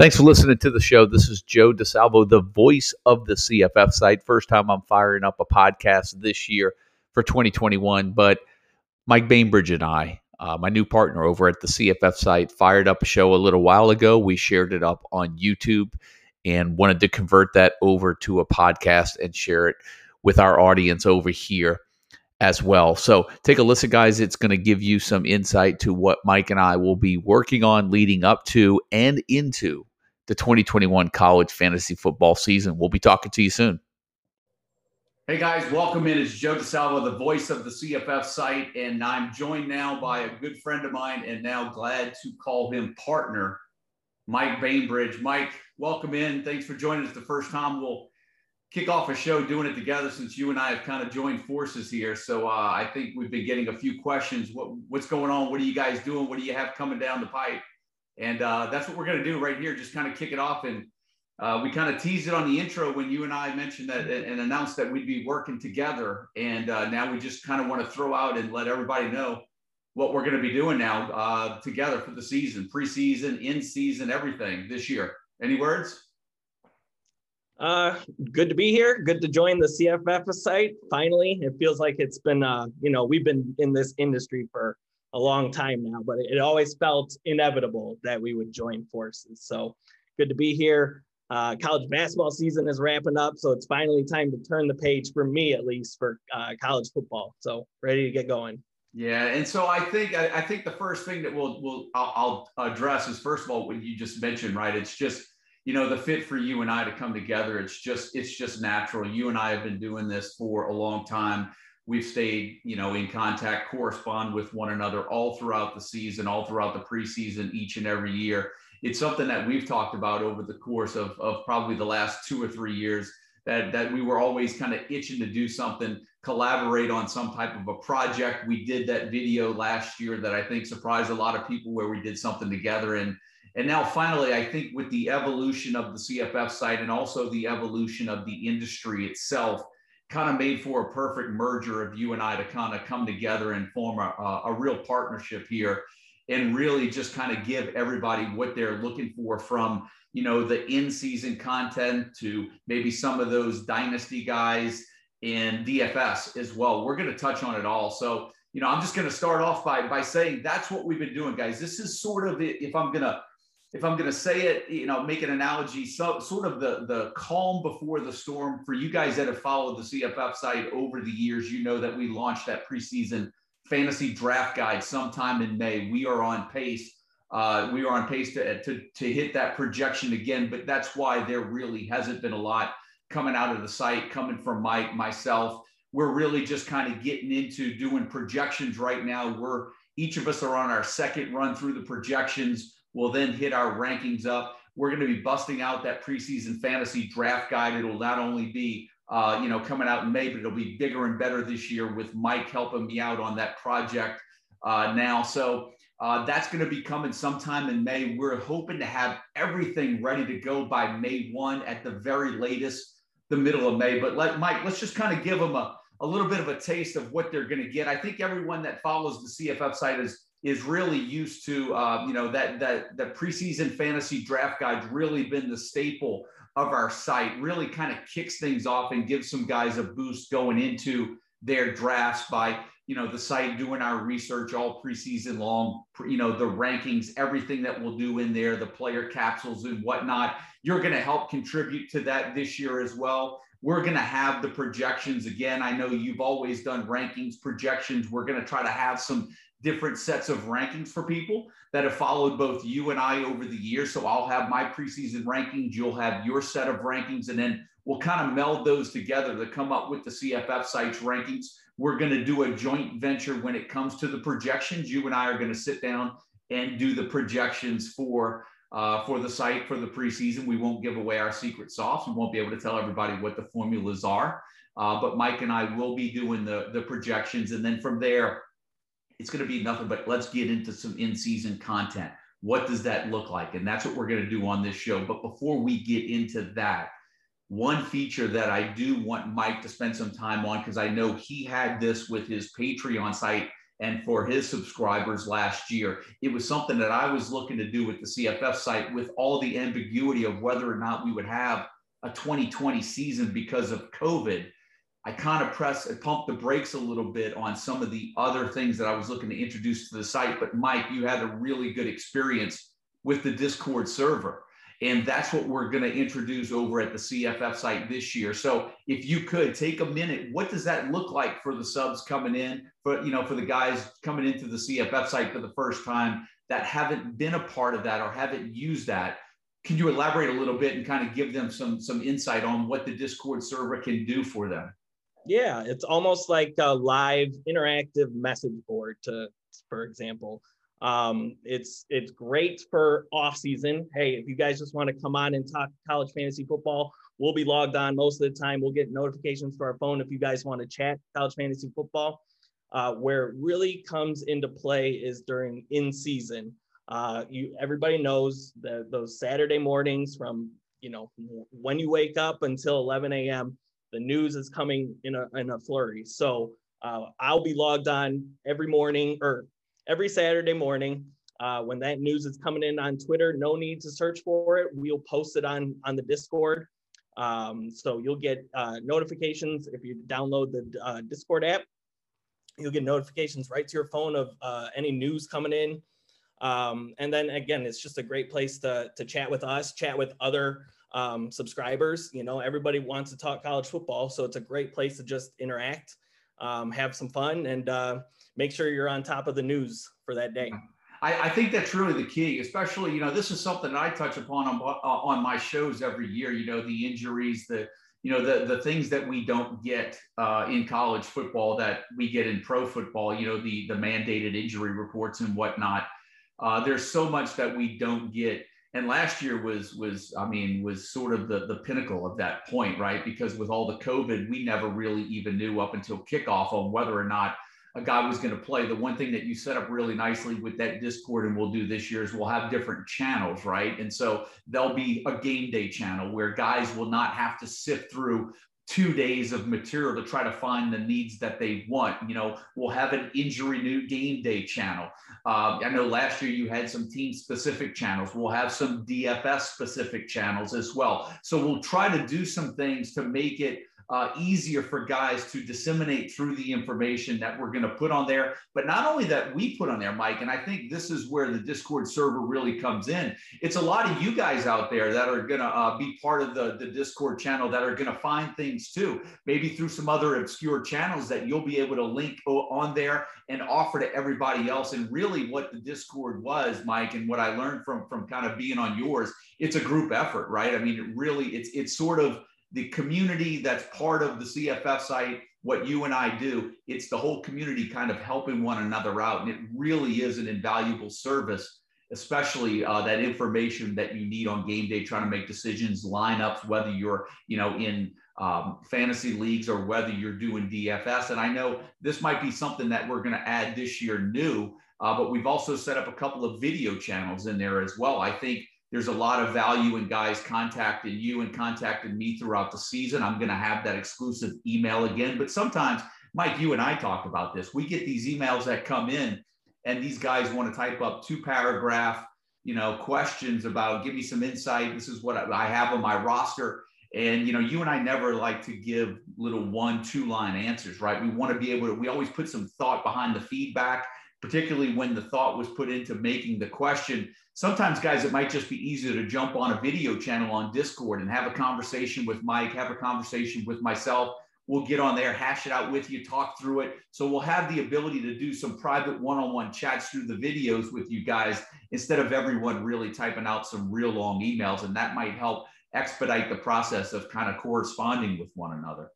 Thanks for listening to the show. This is Joe DeSalvo, the voice of the CFF site. First time I'm firing up a podcast this year for 2021, but Mike Bainbridge and I, uh, my new partner over at the CFF site, fired up a show a little while ago. We shared it up on YouTube and wanted to convert that over to a podcast and share it with our audience over here as well. So take a listen, guys. It's going to give you some insight to what Mike and I will be working on leading up to and into the 2021 college fantasy football season. We'll be talking to you soon. Hey guys, welcome in. It's Joe DeSalvo, the voice of the CFF site, and I'm joined now by a good friend of mine, and now glad to call him partner, Mike Bainbridge. Mike, welcome in. Thanks for joining us the first time. We'll kick off a show doing it together since you and I have kind of joined forces here. So uh, I think we've been getting a few questions. What, what's going on? What are you guys doing? What do you have coming down the pipe? And uh, that's what we're going to do right here. Just kind of kick it off. And uh, we kind of teased it on the intro when you and I mentioned that and announced that we'd be working together. And uh, now we just kind of want to throw out and let everybody know what we're going to be doing now uh, together for the season, preseason, in season, everything this year. Any words? Uh, good to be here. Good to join the CFF site. Finally, it feels like it's been, uh, you know, we've been in this industry for a long time now, but it always felt inevitable that we would join forces. So good to be here. Uh, college basketball season is ramping up, so it's finally time to turn the page for me, at least for uh, college football. So ready to get going. Yeah, and so I think I, I think the first thing that we'll we'll I'll, I'll address is first of all what you just mentioned, right? It's just you know the fit for you and I to come together. It's just it's just natural. You and I have been doing this for a long time we've stayed, you know, in contact, correspond with one another all throughout the season, all throughout the preseason, each and every year. It's something that we've talked about over the course of, of probably the last two or three years that, that we were always kind of itching to do something, collaborate on some type of a project. We did that video last year that I think surprised a lot of people where we did something together. And, and now finally, I think with the evolution of the CFF site and also the evolution of the industry itself, kind of made for a perfect merger of you and I to kind of come together and form a, a real partnership here and really just kind of give everybody what they're looking for from you know the in-season content to maybe some of those dynasty guys in DFS as well. We're going to touch on it all. So, you know, I'm just going to start off by by saying that's what we've been doing, guys. This is sort of if I'm going to if I'm going to say it, you know, make an analogy, so sort of the the calm before the storm for you guys that have followed the CFF site over the years. You know that we launched that preseason fantasy draft guide sometime in May. We are on pace. Uh, we are on pace to, to to hit that projection again, but that's why there really hasn't been a lot coming out of the site, coming from Mike, myself. We're really just kind of getting into doing projections right now. We're each of us are on our second run through the projections We'll then hit our rankings up. We're going to be busting out that preseason fantasy draft guide. It'll not only be uh, you know coming out in May, but it'll be bigger and better this year with Mike helping me out on that project uh, now. So uh, that's going to be coming sometime in May. We're hoping to have everything ready to go by May 1 at the very latest, the middle of May. But let Mike, let's just kind of give them a, a little bit of a taste of what they're going to get. I think everyone that follows the CFF site is is really used to uh, you know that that that preseason fantasy draft guide's really been the staple of our site really kind of kicks things off and gives some guys a boost going into their drafts by you know the site doing our research all preseason long you know the rankings everything that we'll do in there the player capsules and whatnot. You're going to help contribute to that this year as well we're going to have the projections again i know you've always done rankings projections we're going to try to have some different sets of rankings for people that have followed both you and I over the years. So I'll have my preseason rankings, you'll have your set of rankings, and then we'll kind of meld those together to come up with the CFF sites rankings. We're going to do a joint venture when it comes to the projections. You and I are going to sit down and do the projections for uh, for the site for the preseason. We won't give away our secret sauce. We won't be able to tell everybody what the formulas are. Uh, but Mike and I will be doing the, the projections. And then from there, it's going to be nothing but let's get into some in season content. What does that look like? And that's what we're going to do on this show. But before we get into that, one feature that I do want Mike to spend some time on, because I know he had this with his Patreon site and for his subscribers last year. It was something that I was looking to do with the CFF site with all the ambiguity of whether or not we would have a 2020 season because of COVID. I kind of pressed and pumped the brakes a little bit on some of the other things that I was looking to introduce to the site. But Mike, you had a really good experience with the Discord server. And that's what we're going to introduce over at the CFF site this year. So if you could take a minute, what does that look like for the subs coming in, for you know, for the guys coming into the CFF site for the first time that haven't been a part of that or haven't used that? Can you elaborate a little bit and kind of give them some some insight on what the Discord server can do for them? Yeah, it's almost like a live interactive message board to, for example. Um, it's it's great for off season. Hey, if you guys just want to come on and talk college fantasy football, we'll be logged on most of the time. We'll get notifications to our phone if you guys want to chat college fantasy football. Uh, where it really comes into play is during in season. Uh, you everybody knows that those Saturday mornings from you know when you wake up until 11 a.m. The news is coming in a in a flurry. So uh, I'll be logged on every morning or every Saturday morning. Uh, when that news is coming in on Twitter, no need to search for it. We'll post it on, on the Discord. Um, so you'll get uh, notifications if you download the uh, Discord app. You'll get notifications right to your phone of uh, any news coming in. Um, and then again, it's just a great place to, to chat with us, chat with other um, subscribers. You know, everybody wants to talk college football, so it's a great place to just interact, um, have some fun, and uh, make sure you're on top of the news for that day. I, I, think that's really the key, especially, you know, this is something I touch upon on, uh, on my shows every year, you know, the injuries, the, you know, the, the things that we don't get uh, in college football that we get in pro football, you know, the, the mandated injury reports and whatnot. Uh, there's so much that we don't get. And last year was, was, I mean, was sort of the, the pinnacle of that point, right? Because with all the COVID, we never really even knew up until kickoff on whether or not – a guy was going to play. The one thing that you set up really nicely with that Discord and we'll do this year is we'll have different channels, right? And so there'll be a game day channel where guys will not have to sift through two days of material to try to find the needs that they want. You know, we'll have an injury new game day channel. Uh, I know last year you had some team specific channels. We'll have some DFS specific channels as well. So we'll try to do some things to make it uh, easier for guys to disseminate through the information that we're going to put on there. But not only that we put on there, Mike, and I think this is where the Discord server really comes in. It's a lot of you guys out there that are going to uh, be part of the, the Discord channel that are going to find things too, maybe through some other obscure channels that you'll be able to link on there and offer to everybody else. And really, what the Discord was, Mike, and what I learned from from kind of being on yours, it's a group effort, right? I mean, it really, it's it's sort of the community that's part of the CFF site, what you and I do, it's the whole community kind of helping one another out. And it really is an invaluable service, especially uh, that information that you need on game day, trying to make decisions, lineups, whether you're, you know, in um, fantasy leagues or whether you're doing DFS. And I know this might be something that we're going to add this year new, uh, but we've also set up a couple of video channels in there as well. I think there's a lot of value in guys contacting you and contacting me throughout the season. I'm going to have that exclusive email again. But sometimes, Mike, you and I talked about this. We get these emails that come in, and these guys want to type up two paragraph, you know, questions about give me some insight. This is what I have on my roster. And you know, you and I never like to give little one, two line answers, right? We want to be able to. We always put some thought behind the feedback particularly when the thought was put into making the question. Sometimes, guys, it might just be easier to jump on a video channel on Discord and have a conversation with Mike, have a conversation with myself. We'll get on there, hash it out with you, talk through it. So we'll have the ability to do some private one-on-one chats through the videos with you guys instead of everyone really typing out some real long emails. And that might help expedite the process of kind of corresponding with one another.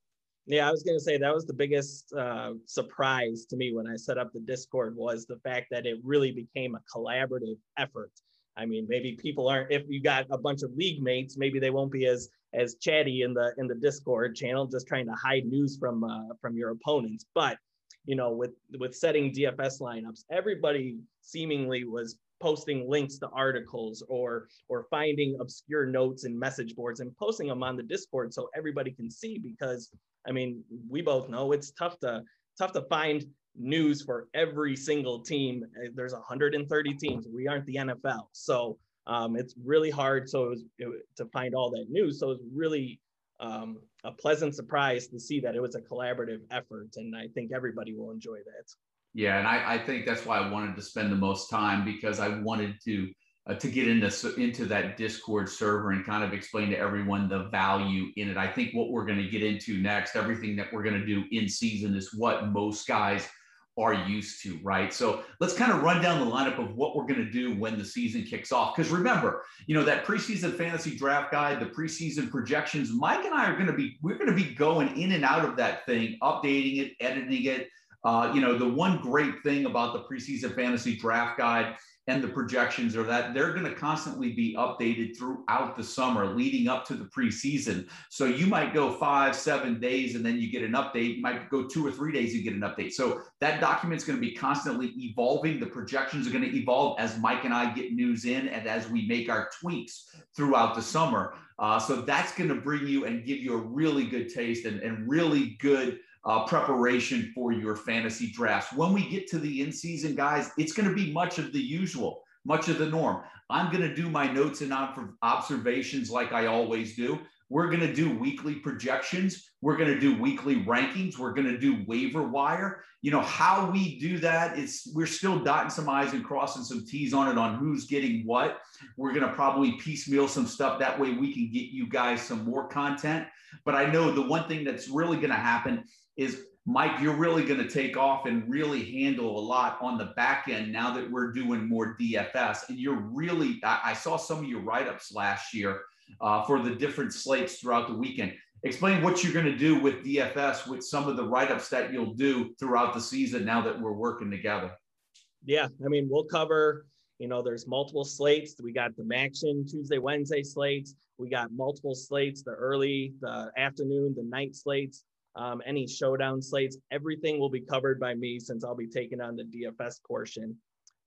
Yeah, I was going to say that was the biggest uh, surprise to me when I set up the Discord was the fact that it really became a collaborative effort. I mean, maybe people aren't. If you got a bunch of league mates, maybe they won't be as as chatty in the in the Discord channel, just trying to hide news from uh, from your opponents. But you know, with with setting DFS lineups, everybody seemingly was posting links to articles or or finding obscure notes and message boards and posting them on the Discord so everybody can see because I mean we both know it's tough to tough to find news for every single team. Uh, there's 130 teams. We aren't the NFL, so um, it's really hard. So it was, it, to find all that news. So it's really um, a pleasant surprise to see that it was a collaborative effort, and I think everybody will enjoy that. Yeah, and I, I think that's why I wanted to spend the most time because I wanted to uh, to get into into that Discord server and kind of explain to everyone the value in it. I think what we're going to get into next, everything that we're going to do in season, is what most guys are used to, right? So let's kind of run down the lineup of what we're going to do when the season kicks off. Because remember, you know that preseason fantasy draft guide, the preseason projections. Mike and I are going to be we're going to be going in and out of that thing, updating it, editing it. Uh, you know, the one great thing about the preseason fantasy draft guide and the projections are that they're going to constantly be updated throughout the summer leading up to the preseason. So you might go five, seven days and then you get an update. You might go two or three days, you get an update. So that document's going to be constantly evolving. The projections are going to evolve as Mike and I get news in and as we make our tweaks throughout the summer. Uh, so that's going to bring you and give you a really good taste and, and really good uh, preparation for your fantasy drafts. When we get to the in season, guys, it's going to be much of the usual, much of the norm. I'm going to do my notes and observations like I always do. We're going to do weekly projections. We're going to do weekly rankings. We're going to do waiver wire. You know, how we do that is we're still dotting some I's and crossing some T's on it on who's getting what. We're going to probably piecemeal some stuff. That way we can get you guys some more content. But I know the one thing that's really going to happen is Mike, you're really going to take off and really handle a lot on the back end now that we're doing more DFS. And you're really, I, I saw some of your write ups last year uh, for the different slates throughout the weekend. Explain what you're going to do with DFS with some of the write ups that you'll do throughout the season now that we're working together. Yeah, I mean, we'll cover, you know, there's multiple slates. We got the MACtion Tuesday, Wednesday slates. We got multiple slates, the early, the afternoon, the night slates um, any showdown slates, everything will be covered by me since I'll be taking on the DFS portion.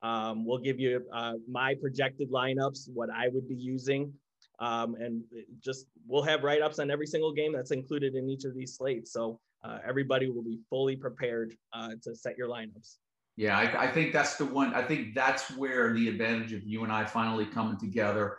Um, we'll give you uh, my projected lineups, what I would be using, um, and just we'll have write ups on every single game that's included in each of these slates. So uh, everybody will be fully prepared uh, to set your lineups. Yeah, I, I, think that's the one. I think that's where the advantage of you and I finally coming together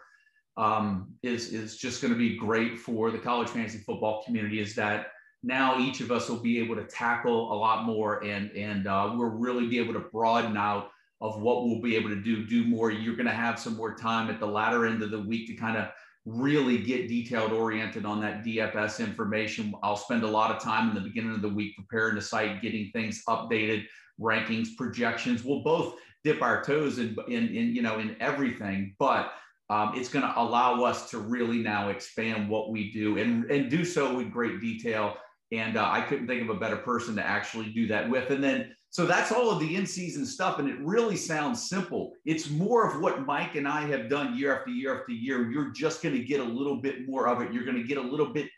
um, is is just going to be great for the college fantasy football community. Is that now each of us will be able to tackle a lot more and and uh, we'll really be able to broaden out of what we'll be able to do do more. You're going to have some more time at the latter end of the week to kind of really get detailed oriented on that dfs information. I'll spend a lot of time in the beginning of the week preparing the site getting things updated rankings projections. We'll both dip our toes in in, in you know in everything but um, it's going to allow us to really now expand what we do and, and do so with great detail and uh, I couldn't think of a better person to actually do that with. And then, so that's all of the in season stuff. And it really sounds simple. It's more of what Mike and I have done year after year after year. You're just going to get a little bit more of it. You're going to get a little bit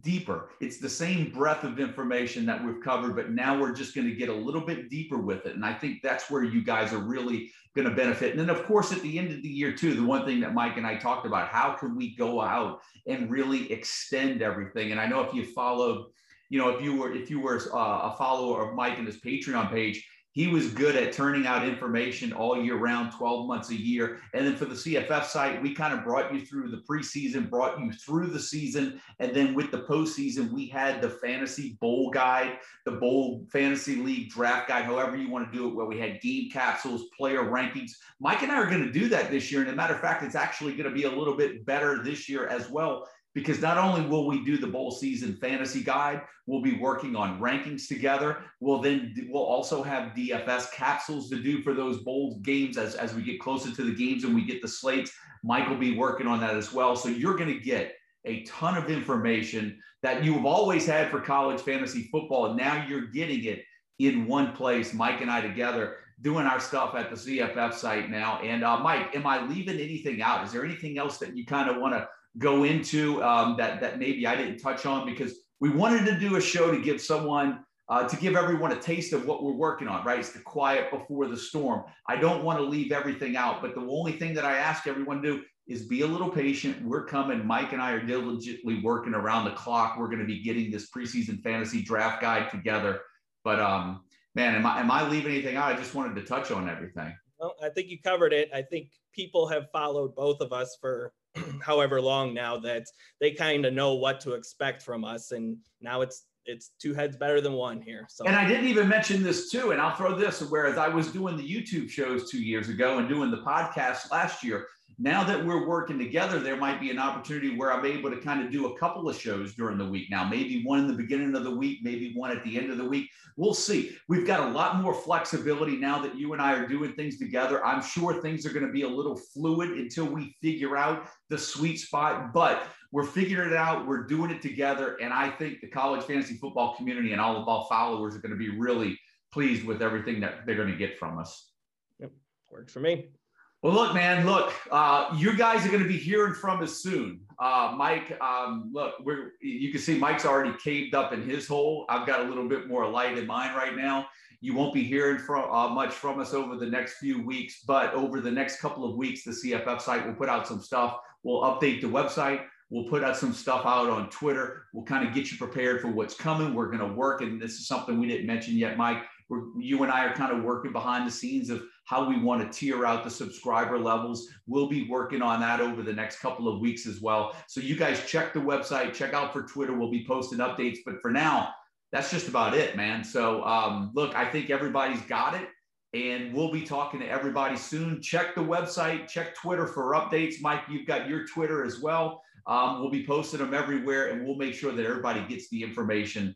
deeper. It's the same breadth of information that we've covered, but now we're just going to get a little bit deeper with it. And I think that's where you guys are really going to benefit. And then, of course, at the end of the year, too, the one thing that Mike and I talked about how can we go out and really extend everything? And I know if you followed, you know, if you were if you were uh, a follower of Mike and his Patreon page, he was good at turning out information all year round, 12 months a year. And then for the CFF site, we kind of brought you through the preseason, brought you through the season. And then with the postseason, we had the fantasy bowl guide, the bowl fantasy league draft guide, however you want to do it, where we had game capsules, player rankings. Mike and I are going to do that this year. And a matter of fact, it's actually going to be a little bit better this year as well because not only will we do the bowl season fantasy guide, we'll be working on rankings together. We'll then we'll also have DFS capsules to do for those bowl games as, as we get closer to the games and we get the slates. Mike will be working on that as well. So you're going to get a ton of information that you've always had for college fantasy football. And now you're getting it in one place, Mike and I together doing our stuff at the CFF site now. And uh, Mike, am I leaving anything out? Is there anything else that you kind of want to go into um, that that maybe I didn't touch on because we wanted to do a show to give someone uh, to give everyone a taste of what we're working on, right? It's the quiet before the storm. I don't want to leave everything out, but the only thing that I ask everyone to do is be a little patient. We're coming. Mike and I are diligently working around the clock. We're going to be getting this preseason fantasy draft guide together. But um, man, am I am I leaving anything out? I just wanted to touch on everything. Well, I think you covered it. I think people have followed both of us for however long now that they kind of know what to expect from us, and now it's it's two heads better than one here. So and I didn't even mention this too, and I'll throw this. Whereas I was doing the YouTube shows two years ago and doing the podcast last year, now that we're working together, there might be an opportunity where I'm able to kind of do a couple of shows during the week. Now, maybe one in the beginning of the week, maybe one at the end of the week. We'll see. We've got a lot more flexibility now that you and I are doing things together. I'm sure things are going to be a little fluid until we figure out the sweet spot, but we're figuring it out. We're doing it together. And I think the college fantasy football community and all of our followers are going to be really pleased with everything that they're going to get from us. Yep. Works for me. Well, look, man, look, uh, you guys are going to be hearing from us soon. Uh, Mike, um, look, we're, you can see Mike's already caved up in his hole. I've got a little bit more light in mine right now. You won't be hearing from uh, much from us over the next few weeks, but over the next couple of weeks, the CFF site will put out some stuff. We'll update the website. We'll put out some stuff out on Twitter. We'll kind of get you prepared for what's coming. We're going to work, and this is something we didn't mention yet, Mike. We're, you and I are kind of working behind the scenes of how we want to tier out the subscriber levels. We'll be working on that over the next couple of weeks as well. So you guys check the website, check out for Twitter. We'll be posting updates. But for now, that's just about it, man. So um, look, I think everybody's got it. And we'll be talking to everybody soon. Check the website, check Twitter for updates. Mike, you've got your Twitter as well. Um, we'll be posting them everywhere and we'll make sure that everybody gets the information